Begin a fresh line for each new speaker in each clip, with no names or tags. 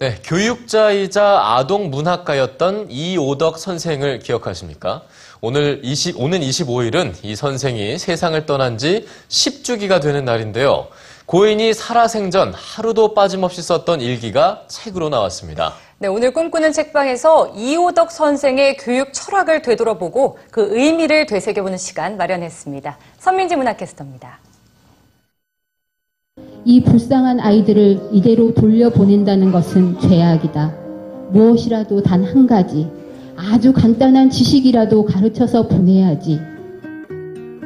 네, 교육자이자 아동 문학가였던 이오덕 선생을 기억하십니까? 오늘 20, 오는 25일은 이 선생이 세상을 떠난 지 10주기가 되는 날인데요. 고인이 살아생전 하루도 빠짐없이 썼던 일기가 책으로 나왔습니다.
네, 오늘 꿈꾸는 책방에서 이호덕 선생의 교육 철학을 되돌아보고 그 의미를 되새겨보는 시간 마련했습니다. 선민지 문학캐스터입니다.
이 불쌍한 아이들을 이대로 돌려보낸다는 것은 죄악이다. 무엇이라도 단 한 가지, 아주 간단한 지식이라도 가르쳐서 보내야지.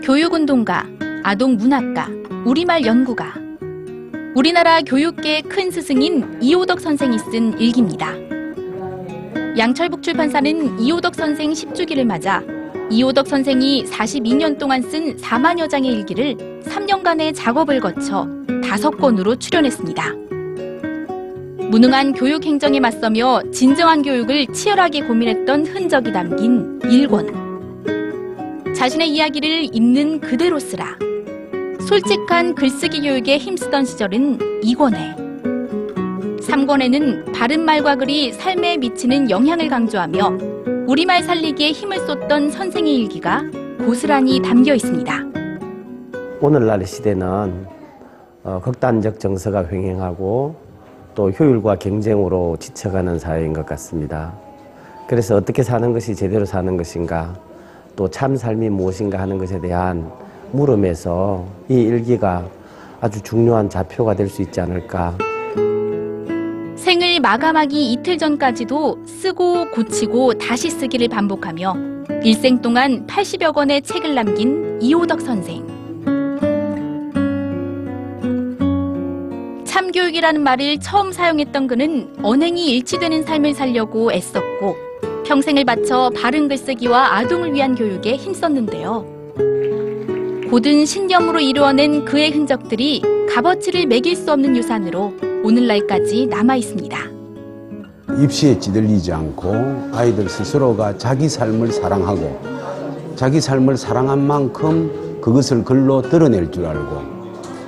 교육운동가, 아동문학가, 우리말 연구가. 우리나라 교육계의 큰 스승인 이호덕 선생이 쓴 일기입니다. 양철북 출판사는 이호덕 선생 10주기를 맞아 이호덕 선생이 42년 동안 쓴 4만여 장의 일기를 3년간의 작업을 거쳐 다섯 권으로 출연했습니다. 무능한 교육 행정에 맞서며 진정한 교육을 치열하게 고민했던 흔적이 담긴 1권. 자신의 이야기를 있는 그대로 쓰라. 솔직한 글쓰기 교육에 힘쓰던 시절은 2권에 3권에는 바른말과 글이 삶에 미치는 영향을 강조하며 우리말 살리기에 힘을 쏟던 선생의 일기가 고스란히 담겨 있습니다.
오늘날 시대는 어, 극단적 정서가 횡행하고 또 효율과 경쟁으로 지쳐가는 사회인 것 같습니다. 그래서 어떻게 사는 것이 제대로 사는 것인가, 또 참 삶이 무엇인가 하는 것에 대한 물음에서 이 일기가 아주 중요한 자표가 될 수 있지 않을까.
생을 마감하기 이틀 전까지도 쓰고 고치고 다시 쓰기를 반복하며 일생 동안 80여 권의 책을 남긴 이호덕 선생. 참교육이라는 말을 처음 사용했던 그는 언행이 일치되는 삶을 살려고 애썼고 평생을 바쳐 바른 글쓰기와 아동을 위한 교육에 힘썼는데요. 고든 신념으로 이루어낸 그의 흔적들이 값어치를 매길 수 없는 유산으로 오늘날까지 남아 있습니다.
입시에 찌들리지 않고 아이들 스스로가 자기 삶을 사랑하고 자기 삶을 사랑한 만큼 그것을 글로 드러낼 줄 알고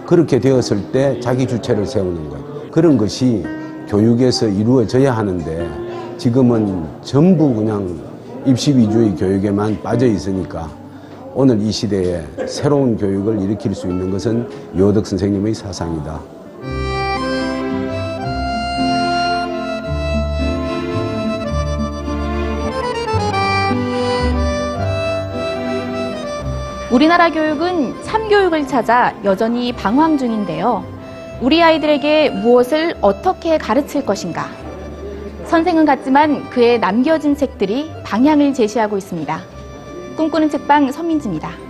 그렇게 되었을 때 자기 주체를 세우는 것 그런 것이 교육에서 이루어져야 하는데 지금은 전부 그냥 입시 위주의 교육에만 빠져 있으니까 오늘 이 시대에 새로운 교육을 일으킬 수 있는 것은 요덕 선생님의 사상이다.
우리나라 교육은 참교육을 찾아 여전히 방황 중인데요. 우리 아이들에게 무엇을 어떻게 가르칠 것인가? 선생은 같지만 그의 남겨진 책들이 방향을 제시하고 있습니다. 꿈꾸는 책방 선민지입니다.